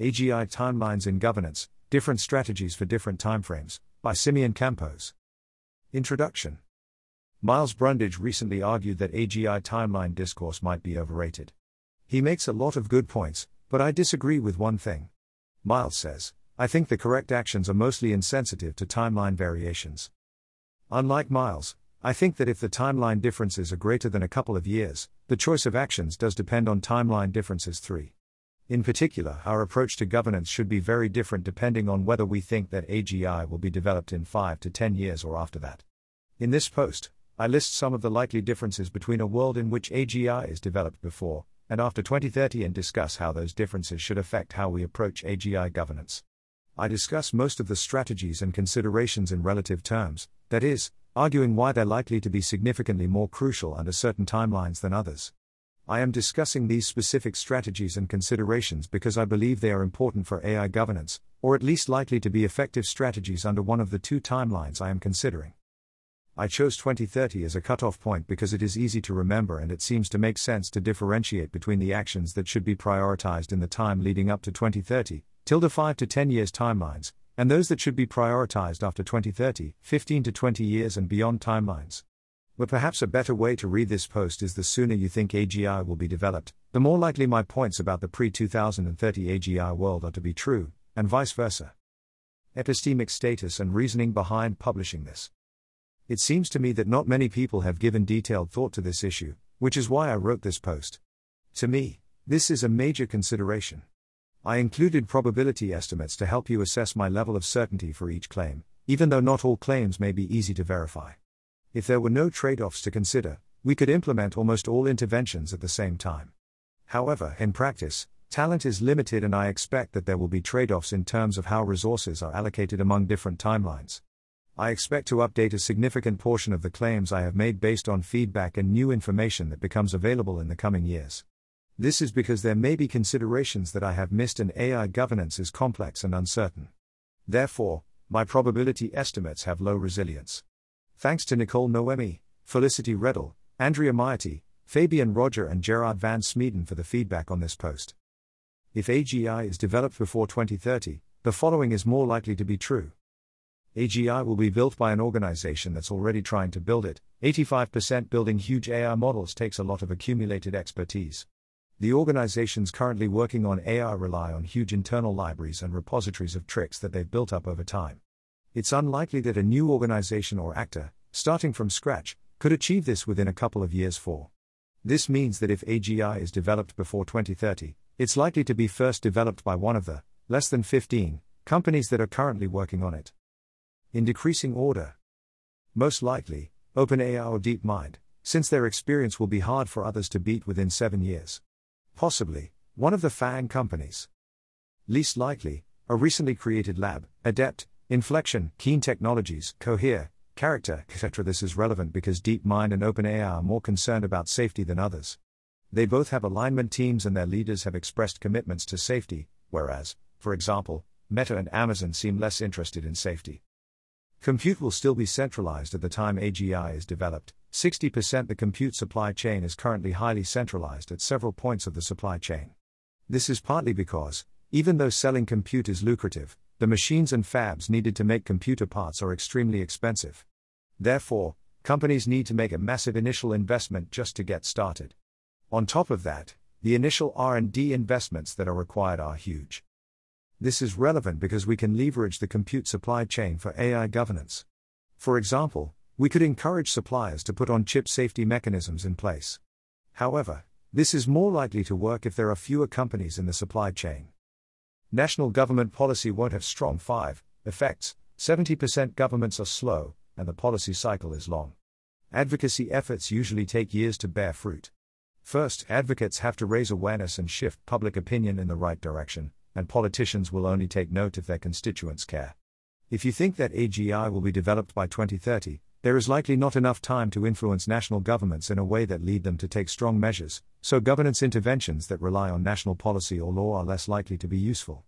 AGI Timelines in Governance Different Strategies for Different Timeframes, by Siméon Campos. Introduction Miles Brundage recently argued that AGI timeline discourse might be overrated. He makes a lot of good points, but I disagree with one thing. Miles says, I think the correct actions are mostly insensitive to timeline variations. Unlike Miles, I think that if the timeline differences are greater than a couple of years, the choice of actions does depend on timeline differences 3. In particular, our approach to governance should be very different depending on whether we think that AGI will be developed in 5 to 10 years or after that. In this post, I list some of the likely differences between a world in which AGI is developed before and after 2030 and discuss how those differences should affect how we approach AGI governance. I discuss most of the strategies and considerations in relative terms, that is, arguing why they're likely to be significantly more crucial under certain timelines than others. I am discussing these specific strategies and considerations because I believe they are important for AI governance, or at least likely to be effective strategies under one of the two timelines I am considering. I chose 2030 as a cutoff point because it is easy to remember and it seems to make sense to differentiate between the actions that should be prioritized in the time leading up to 2030, tilde 5 to 10 years timelines, and those that should be prioritized after 2030, 15 to 20 years and beyond timelines. But perhaps a better way to read this post is the sooner you think AGI will be developed, the more likely my points about the pre 2030 AGI world are to be true, and vice versa. Epistemic status and reasoning behind publishing this. It seems to me that not many people have given detailed thought to this issue, which is why I wrote this post. To me, this is a major consideration. I included probability estimates to help you assess my level of certainty for each claim, even though not all claims may be easy to verify. If there were no trade offs to consider, we could implement almost all interventions at the same time. However, in practice, talent is limited and I expect that there will be trade offs in terms of how resources are allocated among different timelines. I expect to update a significant portion of the claims I have made based on feedback and new information that becomes available in the coming years. This is because there may be considerations that I have missed and AI governance is complex and uncertain. Therefore, my probability estimates have low resilience. Thanks to Nicole Nohemi, Felicity Reddel, Andrea Miotti, Fabien Roger, and Gerard Van Smeeden for the feedback on this post. If AGI is developed before 2030, the following is more likely to be true. AGI will be built by an organization that's already trying to build it. 85% building huge AI models takes a lot of accumulated expertise. The organizations currently working on AI rely on huge internal libraries and repositories of tricks that they've built up over time. It's unlikely that a new organization or actor, starting from scratch, could achieve this within a couple of years for. This means that if AGI is developed before 2030, it's likely to be first developed by one of the, less than 15, companies that are currently working on it. In decreasing order. Most likely, OpenAI or DeepMind, since their experience will be hard for others to beat within seven years. Possibly, one of the FAANG companies. Least likely, a recently created lab, Adept, Inflection, Keen Technologies, Cohere, Character, etc. This is relevant because DeepMind and OpenAI are more concerned about safety than others. They both have alignment teams and their leaders have expressed commitments to safety, whereas, for example, Meta and Amazon seem less interested in safety. Compute will still be centralized at the time AGI is developed. 60% the compute supply chain is currently highly centralized at several points of the supply chain. This is partly because, even though selling compute is lucrative, the machines and fabs needed to make computer parts are extremely expensive. Therefore, companies need to make a massive initial investment just to get started. On top of that, the initial R&D investments that are required are huge. This is relevant because we can leverage the compute supply chain for AI governance. For example, we could encourage suppliers to put on chip safety mechanisms in place. However, this is more likely to work if there are fewer companies in the supply chain. National government policy won't have strong 5 effects, 70% governments are slow, and the policy cycle is long. Advocacy efforts usually take years to bear fruit. First, advocates have to raise awareness and shift public opinion in the right direction, and politicians will only take note if their constituents care. If you think that AGI will be developed by 2030, there is likely not enough time to influence national governments in a way that lead them to take strong measures, so governance interventions that rely on national policy or law are less likely to be useful.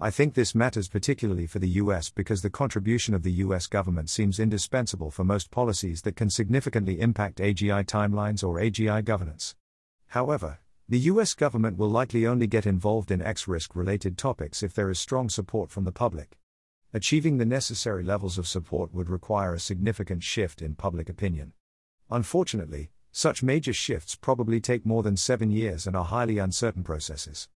I think this matters particularly for the US because the contribution of the US government seems indispensable for most policies that can significantly impact AGI timelines or AGI governance. However, The US government will likely only get involved in X risk related topics if there is strong support from the public. Achieving the necessary levels of support would require a significant shift in public opinion. Unfortunately, such major shifts probably take more than seven years and are highly uncertain processes.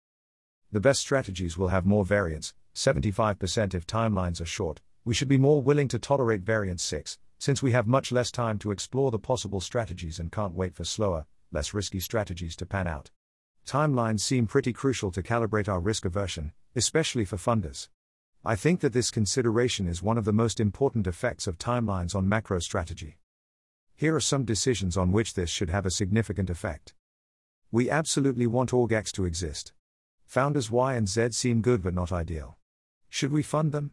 The best strategies will have more variance, 75% if timelines are short, we should be more willing to tolerate variance 6, since we have much less time to explore the possible strategies and can't wait for slower, less risky strategies to pan out. Timelines seem pretty crucial to calibrate our risk aversion, especially for funders. I think that this consideration is one of the most important effects of timelines on macro strategy. Here are some decisions on which this should have a significant effect. We absolutely want OrgX to exist. Founders Y and Z seem good but not ideal. Should we fund them?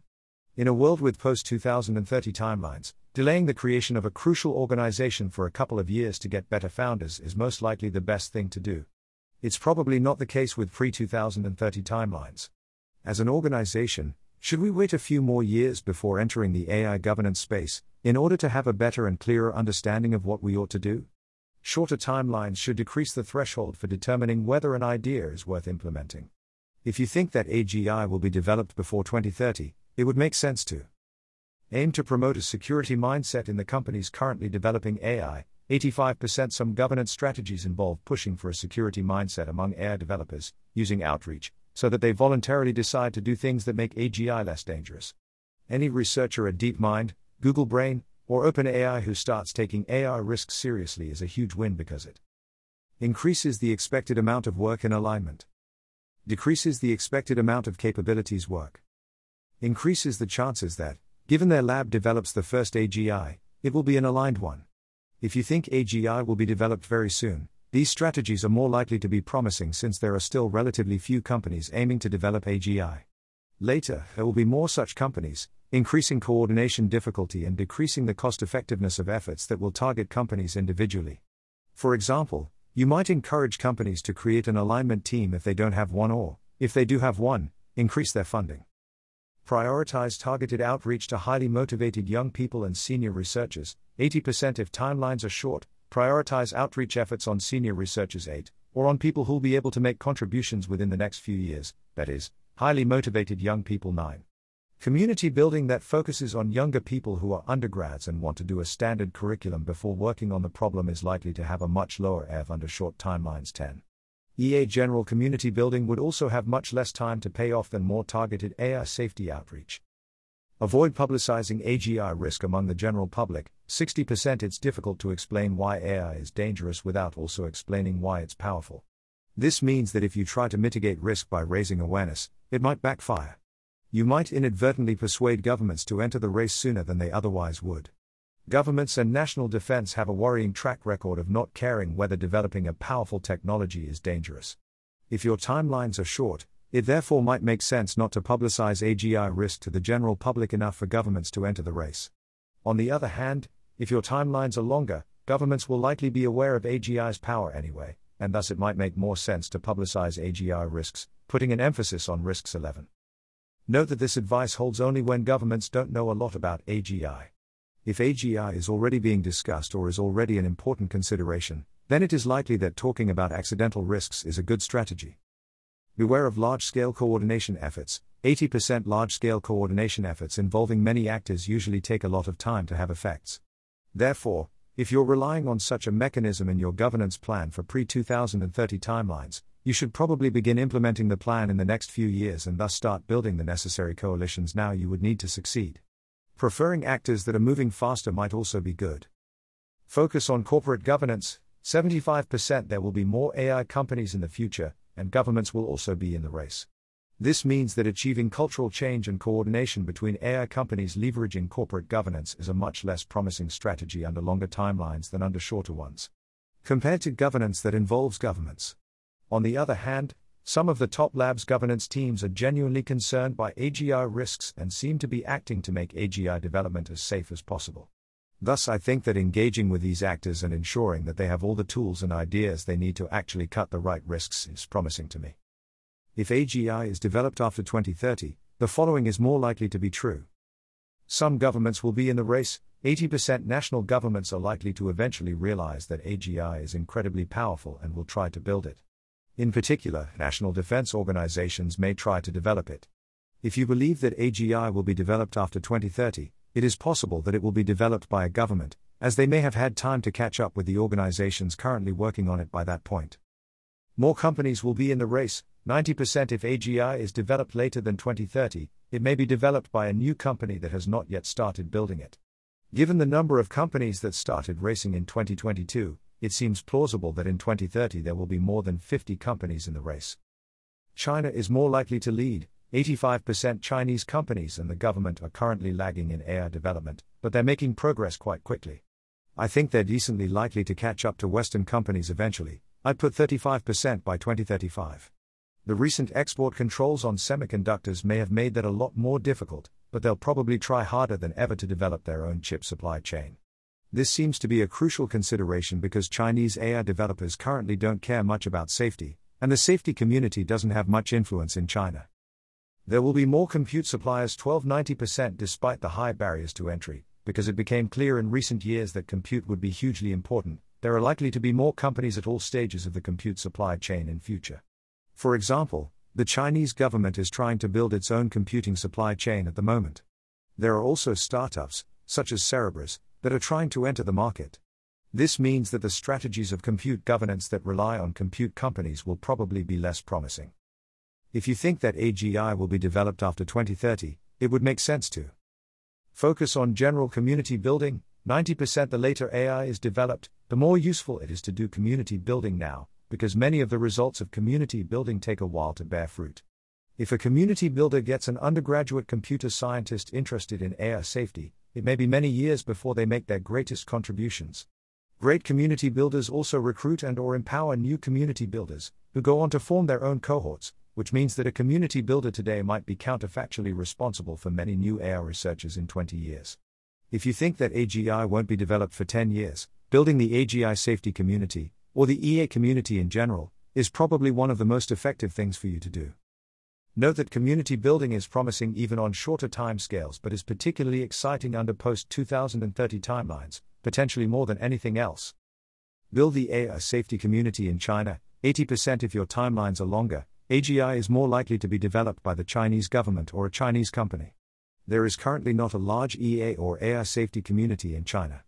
In a world with post 2030 timelines, delaying the creation of a crucial organization for a couple of years to get better founders is most likely the best thing to do. It's probably not the case with pre 2030 timelines. As an organization, should we wait a few more years before entering the AI governance space, in order to have a better and clearer understanding of what we ought to do? Shorter timelines should decrease the threshold for determining whether an idea is worth implementing. If you think that AGI will be developed before 2030, it would make sense to aim to promote a security mindset in the companies currently developing AI, 85% Some governance strategies involve pushing for a security mindset among AI developers, using outreach, so that they voluntarily decide to do things that make AGI less dangerous. Any researcher at DeepMind, Google Brain, or OpenAI who starts taking AI risks seriously is a huge win because it increases the expected amount of work in alignment, decreases the expected amount of capabilities work, increases the chances that, given their lab develops the first AGI, it will be an aligned one. If you think AGI will be developed very soon, these strategies are more likely to be promising since there are still relatively few companies aiming to develop AGI. Later, there will be more such companies, increasing coordination difficulty and decreasing the cost effectiveness of efforts that will target companies individually. For example, you might encourage companies to create an alignment team if they don't have one, or, if they do have one, increase their funding. Prioritize targeted outreach to highly motivated young people and senior researchers, 80% if timelines are short. Prioritize outreach efforts on senior researchers 8, or on people who'll be able to make contributions within the next few years, that is, highly motivated young people 9. Community building that focuses on younger people who are undergrads and want to do a standard curriculum before working on the problem is likely to have a much lower EV under short timelines 10. EA general community building would also have much less time to pay off than more targeted AI safety outreach. Avoid publicizing AGI risk among the general public. 60% It's difficult to explain why AI is dangerous without also explaining why it's powerful. This means that if you try to mitigate risk by raising awareness, it might backfire. You might inadvertently persuade governments to enter the race sooner than they otherwise would. Governments and national defense have a worrying track record of not caring whether developing a powerful technology is dangerous. If your timelines are short, it therefore might make sense not to publicize AGI risk to the general public enough for governments to enter the race. On the other hand, if your timelines are longer, governments will likely be aware of AGI's power anyway, and thus it might make more sense to publicize AGI risks, putting an emphasis on risks 11. Note that this advice holds only when governments don't know a lot about AGI. If AGI is already being discussed or is already an important consideration, then it is likely that talking about accidental risks is a good strategy. Beware of large scale coordination efforts. 80% large scale coordination efforts involving many actors usually take a lot of time to have effects. Therefore, if you're relying on such a mechanism in your governance plan for pre 2030 timelines, you should probably begin implementing the plan in the next few years and thus start building the necessary coalitions now you would need to succeed. Preferring actors that are moving faster might also be good. Focus on corporate governance 75% there will be more AI companies in the future, and governments will also be in the race. This means that achieving cultural change and coordination between AI companies leveraging corporate governance is a much less promising strategy under longer timelines than under shorter ones. Compared to governance that involves governments. On the other hand, some of the top labs governance teams are genuinely concerned by AGI risks and seem to be acting to make AGI development as safe as possible. Thus, I think that engaging with these actors and ensuring that they have all the tools and ideas they need to actually cut the right risks is promising to me. If AGI is developed after 2030, the following is more likely to be true. Some governments will be in the race, 80% national governments are likely to eventually realize that AGI is incredibly powerful and will try to build it. In particular, national defense organizations may try to develop it. If you believe that AGI will be developed after 2030, it is possible that it will be developed by a government, as they may have had time to catch up with the organizations currently working on it by that point. More companies will be in the race, 90% if AGI is developed later than 2030, it may be developed by a new company that has not yet started building it. Given the number of companies that started racing in 2022, it seems plausible that in 2030 there will be more than 50 companies in the race. China is more likely to lead, 85% Chinese companies and the government are currently lagging in AI development, but they're making progress quite quickly. I think they're decently likely to catch up to Western companies eventually, I'd put 35% by 2035. The recent export controls on semiconductors may have made that a lot more difficult, but they'll probably try harder than ever to develop their own chip supply chain. This seems to be a crucial consideration because Chinese AI developers currently don't care much about safety, and the safety community doesn't have much influence in China. There will be more compute suppliers 12 90% despite the high barriers to entry, because it became clear in recent years that compute would be hugely important. There are likely to be more companies at all stages of the compute supply chain in future. For example, the Chinese government is trying to build its own computing supply chain at the moment. There are also startups, such as Cerebras, that are trying to enter the market. This means that the strategies of compute governance that rely on compute companies will probably be less promising. If you think that AGI will be developed after 2030, it would make sense to focus on general community building. 90% the later AI is developed, the more useful it is to do community building now, because many of the results of community building take a while to bear fruit. If a community builder gets an undergraduate computer scientist interested in AI safety, it may be many years before they make their greatest contributions. Great community builders also recruit and or empower new community builders who go on to form their own cohorts, which means that a community builder today might be counterfactually responsible for many new AI researchers in 20 years. If you think that AGI won't be developed for 10 years, building the AGI safety community, or the EA community in general, is probably one of the most effective things for you to do. Note that community building is promising even on shorter timescales but is particularly exciting under post 2030 timelines, potentially more than anything else. Build the AI safety community in China, 80% if your timelines are longer, AGI is more likely to be developed by the Chinese government or a Chinese company. There is currently not a large EA or AI safety community in China.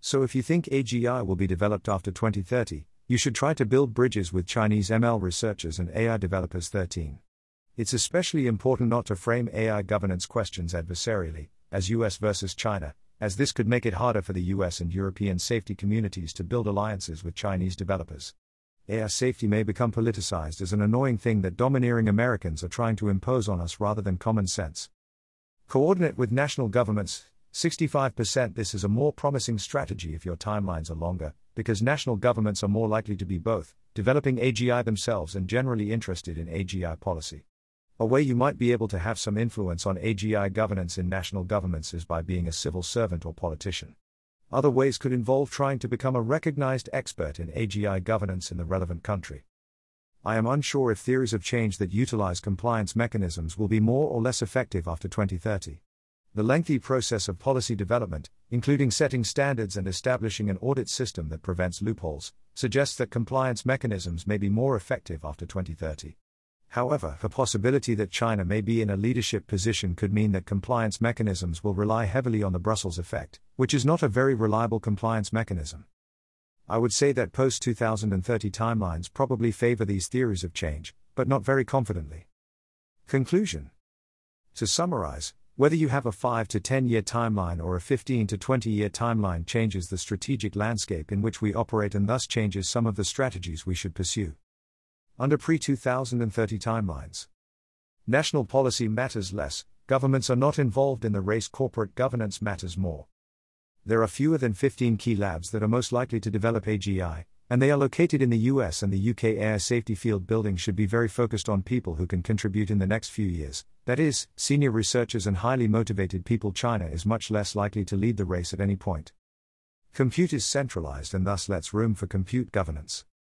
So if you think AGI will be developed after 2030, you should try to build bridges with Chinese ML researchers and AI developers 13. It's especially important not to frame AI governance questions adversarially, as US versus China, as this could make it harder for the US and European safety communities to build alliances with Chinese developers. AI safety may become politicized as an annoying thing that domineering Americans are trying to impose on us rather than common sense. Coordinate with national governments, 65% This is a more promising strategy if your timelines are longer, because national governments are more likely to be both, developing AGI themselves and generally interested in AGI policy. A way you might be able to have some influence on AGI governance in national governments is by being a civil servant or politician. Other ways could involve trying to become a recognized expert in AGI governance in the relevant country. I am unsure if theories of change that utilize compliance mechanisms will be more or less effective after 2030. The lengthy process of policy development, including setting standards and establishing an audit system that prevents loopholes, suggests that compliance mechanisms may be more effective after 2030. However, the possibility that China may be in a leadership position could mean that compliance mechanisms will rely heavily on the Brussels effect, which is not a very reliable compliance mechanism. I would say that post 2030 timelines probably favor these theories of change, but not very confidently. Conclusion To summarize, whether you have a 5 to 10 year timeline or a 15 to 20 year timeline changes the strategic landscape in which we operate and thus changes some of the strategies we should pursue under pre 2030 timelines. National policy matters less, governments are not involved in the race, corporate governance matters more. There are fewer than 15 key labs that are most likely to develop AGI, and they are located in the US and the UK. AI safety field building should be very focused on people who can contribute in the next few years, that is, senior researchers and highly motivated people. China is much less likely to lead the race at any point. Compute is centralized and thus lets room for compute governance.